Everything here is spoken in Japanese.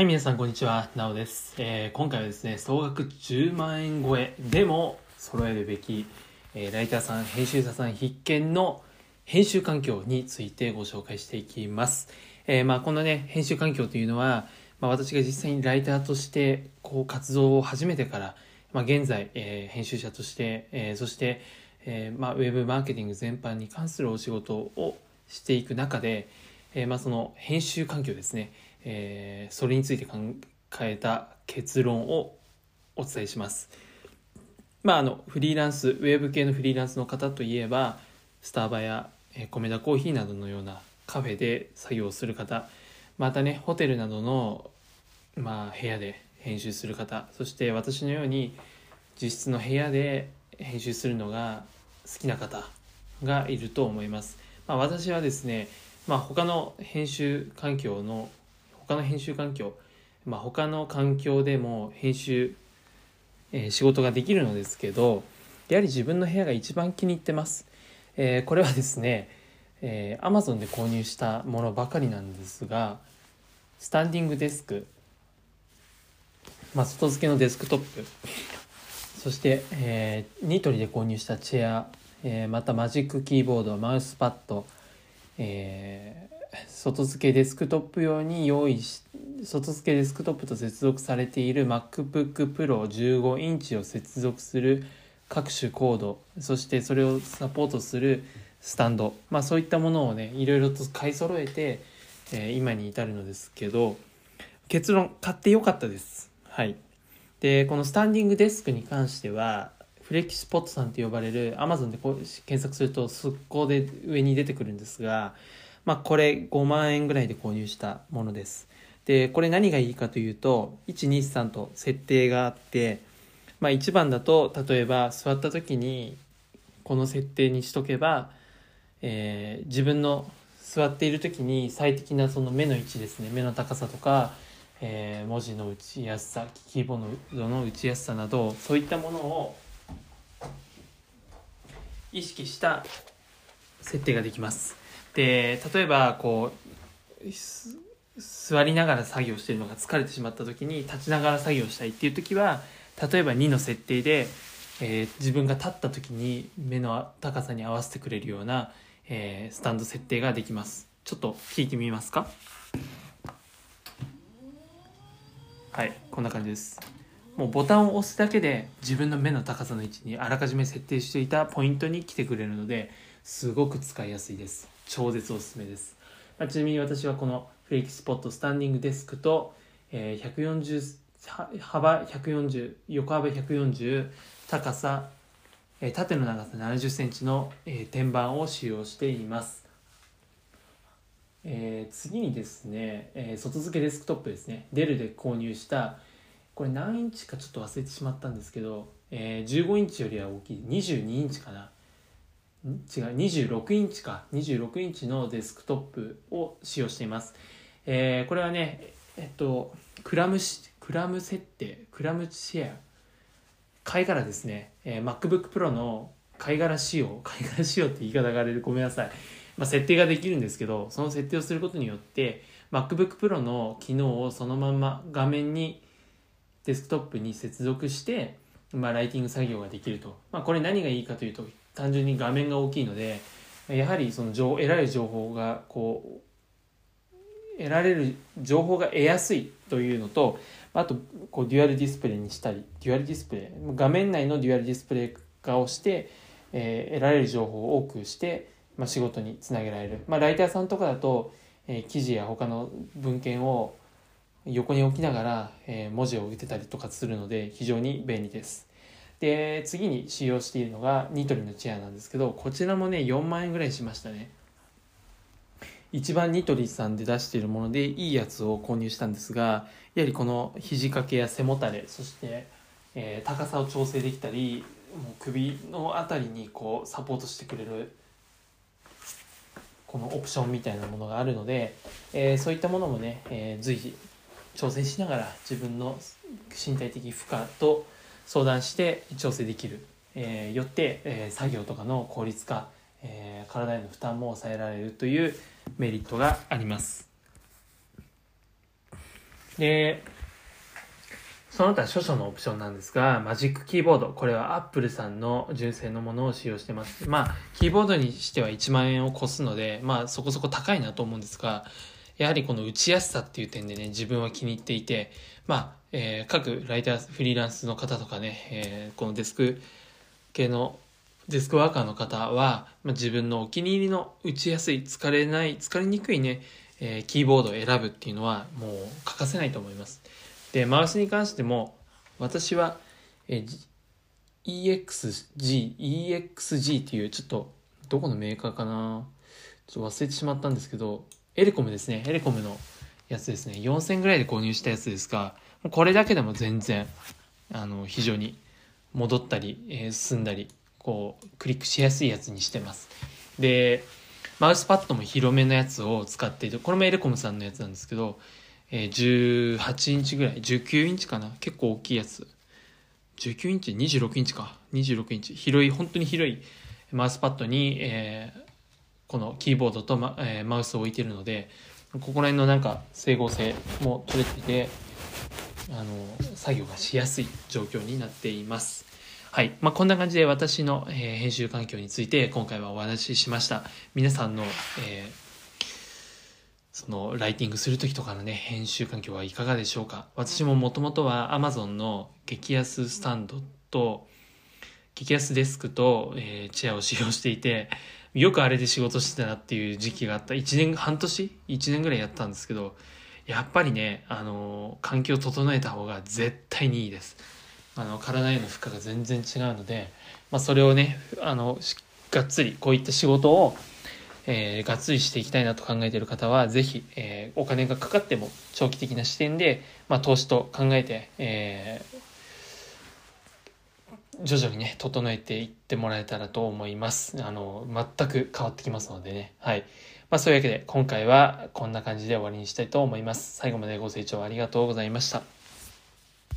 はい、皆さん、こんにちは。なおです。えー今回はですね、総額10万円超えでも揃えるべき、えーライターさん、編集者さん必見の編集環境についてご紹介していきます。えーまあ、このね、編集環境というのは、まあ、私が実際にライターとして、こう、活動を始めてから、まあ、現在、えー編集者として、えーそして、えーまあ、ウェブマーケティング全般に関するお仕事をしていく中で、えーまあ、その編集環境ですね、えーそれについて考えた結論をお伝えします。まあ、あのフリーランスウェブ系のフリーランスの方といえばスタバや、えー、コメダコーヒーなどのようなカフェで作業する方またねホテルなどの、まあ、部屋で編集する方そして私のように実質の部屋で編集するのが好きな方がいると思います。まあ、私はですね、まあ、他の編集環境の他の編集環境、まあ、他の環境でも編集、えー仕事ができるのですけどやはり自分の部屋が一番気に入ってます、えーこれはですね、えー、Amazon で購入したものばかりなんですがスタンディングデスク、まあ、外付けのデスクトップそして、えーニトリで購入したチェア、えーまた Magic Keyboard マウスパッド、えー外付けデスクトップ用に用意し外付けデスクトップと接続されている MacBook Pro15 インチを接続する各種コードそしてそれをサポートするスタンド、まあ、そういったものをねいろいろと買い揃えて、えー今に至るのですけど結論買ってよかったです。はい。でこのスタンディングデスクに関してはフレキシポットさんと呼ばれる Amazon でこう検索すると速攻で上に出てくるんですがまあ、これ5万円ぐらいで購入したものです。で、これ何がいいかというと、123と設定があって、まあ、1番だと、例えば座った時に、この設定にしとけば、えー自分の座っている時に最適なその目の位置ですね、目の高さとか、えー文字の打ちやすさ、キーボードの打ちやすさなど、そういったものを意識した設定ができます。で例えばこう座りながら作業してるのが疲れてしまった時に立ちながら作業したいっていう時は例えば2の設定で、えー自分が立った時に目の高さに合わせてくれるような、えースタンド設定ができます。ちょっと聞いてみますか？はいこんな感じです。もうボタンを押すだけで自分の目の高さの位置にあらかじめ設定していたポイントに来てくれるのですごく使いやすいです。超絶おすすめです、まあちなみに私はこのフレキスポットスタンディングデスクと、えー140幅140横幅140高さ、えー縦の長さ7 0センチの、えー天板を使用しています。えー次にですね、えー外付けデスクトップですね。デルで購入したこれ何インチかちょっと忘れてしまったんですけど、えー15インチよりは大きい。22インチかな。違う26インチか。26インチのデスクトップを使用しています、えーこれはねえっとクラムしクラム設定クラムシェア。貝殻ですね、えー MacBook Pro の貝殻仕様。貝殻仕様って言い方があれでごめんなさい、まあ、設定ができるんですけどその設定をすることによって MacBook Pro の機能をそのまま画面にデスクトップに接続して、まあ、ライティング作業ができると、まあ、これ何がいいかというと単純に画面が大きいのでやはりその情得られる情報がこう得られる情報が得やすいというのとあとこうデュアルディスプレイにしたりデュアルディスプレイ画面内のデュアルディスプレイ化をして、えー得られる情報を多くして、まあ、仕事につなげられる、まあ、ライターさんとかだと、えー記事や他の文献を横に置きながら、えー文字を打てたりとかするので非常に便利です。で次に使用しているのがニトリのチェアなんですけどこちらもね4万円ぐらいしましたね。一番ニトリさんで出しているものでいいやつを購入したんですがやはりこの肘掛けや背もたれそして、えー高さを調整できたりもう首のあたりにこうサポートしてくれるこのオプションみたいなものがあるので、えーそういったものもね、えー随時調整しながら自分の身体的負荷と相談して調整できる、えーよって、えー作業とかの効率化、えー体への負担も抑えられるというメリットがありますで、その他諸々のオプションなんですが、マジックキーボード。これは Apple さんの純正のものを使用してます。まあ、キーボードにしては1万円を超すので、まあ、そこそこ高いなと思うんですが、やはりこの打ちやすさっていう点でね、自分は気に入っていて、まあ、えー、各ライター、フリーランスの方とかね、えー、このデスク系のデスクワーカーの方は、まあ、自分のお気に入りの打ちやすい、疲れない、疲れにくいね、えー、キーボードを選ぶっていうのはもう欠かせないと思います。で、マウスに関しても、私は、えー、EXG、EXG っていうちょっと、どこのメーカーかな？ちょっと忘れてしまったんですけど、エレコムですね。エレコムのやつですね。4000ぐらいで購入したやつですが、これだけでも全然、あの、非常に戻ったり、えー、進んだり、こう、クリックしやすいやつにしてます。で、マウスパッドも広めのやつを使っていて、これもエレコムさんのやつなんですけど、えー、18インチぐらい、19インチかな？結構大きいやつ。19インチ ?26 インチか。26インチ。広い、本当に広いマウスパッドに、えー、このキーボードとマ,、えー、マウスを置いてるので、ここら辺のなんか整合性も取れていて、あの、作業がしやすい状況になっています。はい。まあ、こんな感じで私の、えー、編集環境について今回はお話ししました。皆さんの、えーそのライティングする時とかのね編集環境はいかがでしょうか？私ももともとは Amazon の激安スタンドと激安デスクと、えー、チェアを使用していてよくあれで仕事してたなっていう時期があった。1年半年？1年ぐらいやったんですけどやっぱりねあの環境を整えた方が絶対にいいです。あの体への負荷が全然違うので、まあ、それをねあのがっつりこういった仕事をえー、がっつりしていきたいなと考えている方は、ぜひ、えー、お金がかかっても長期的な視点で、まあ、投資と考えて、えー、徐々にね、整えていってもらえたらと思います。あの、全く変わってきますのでね。はい。まあ、そういうわけで、今回はこんな感じで終わりにしたいと思います。最後までご清聴ありがとうございました。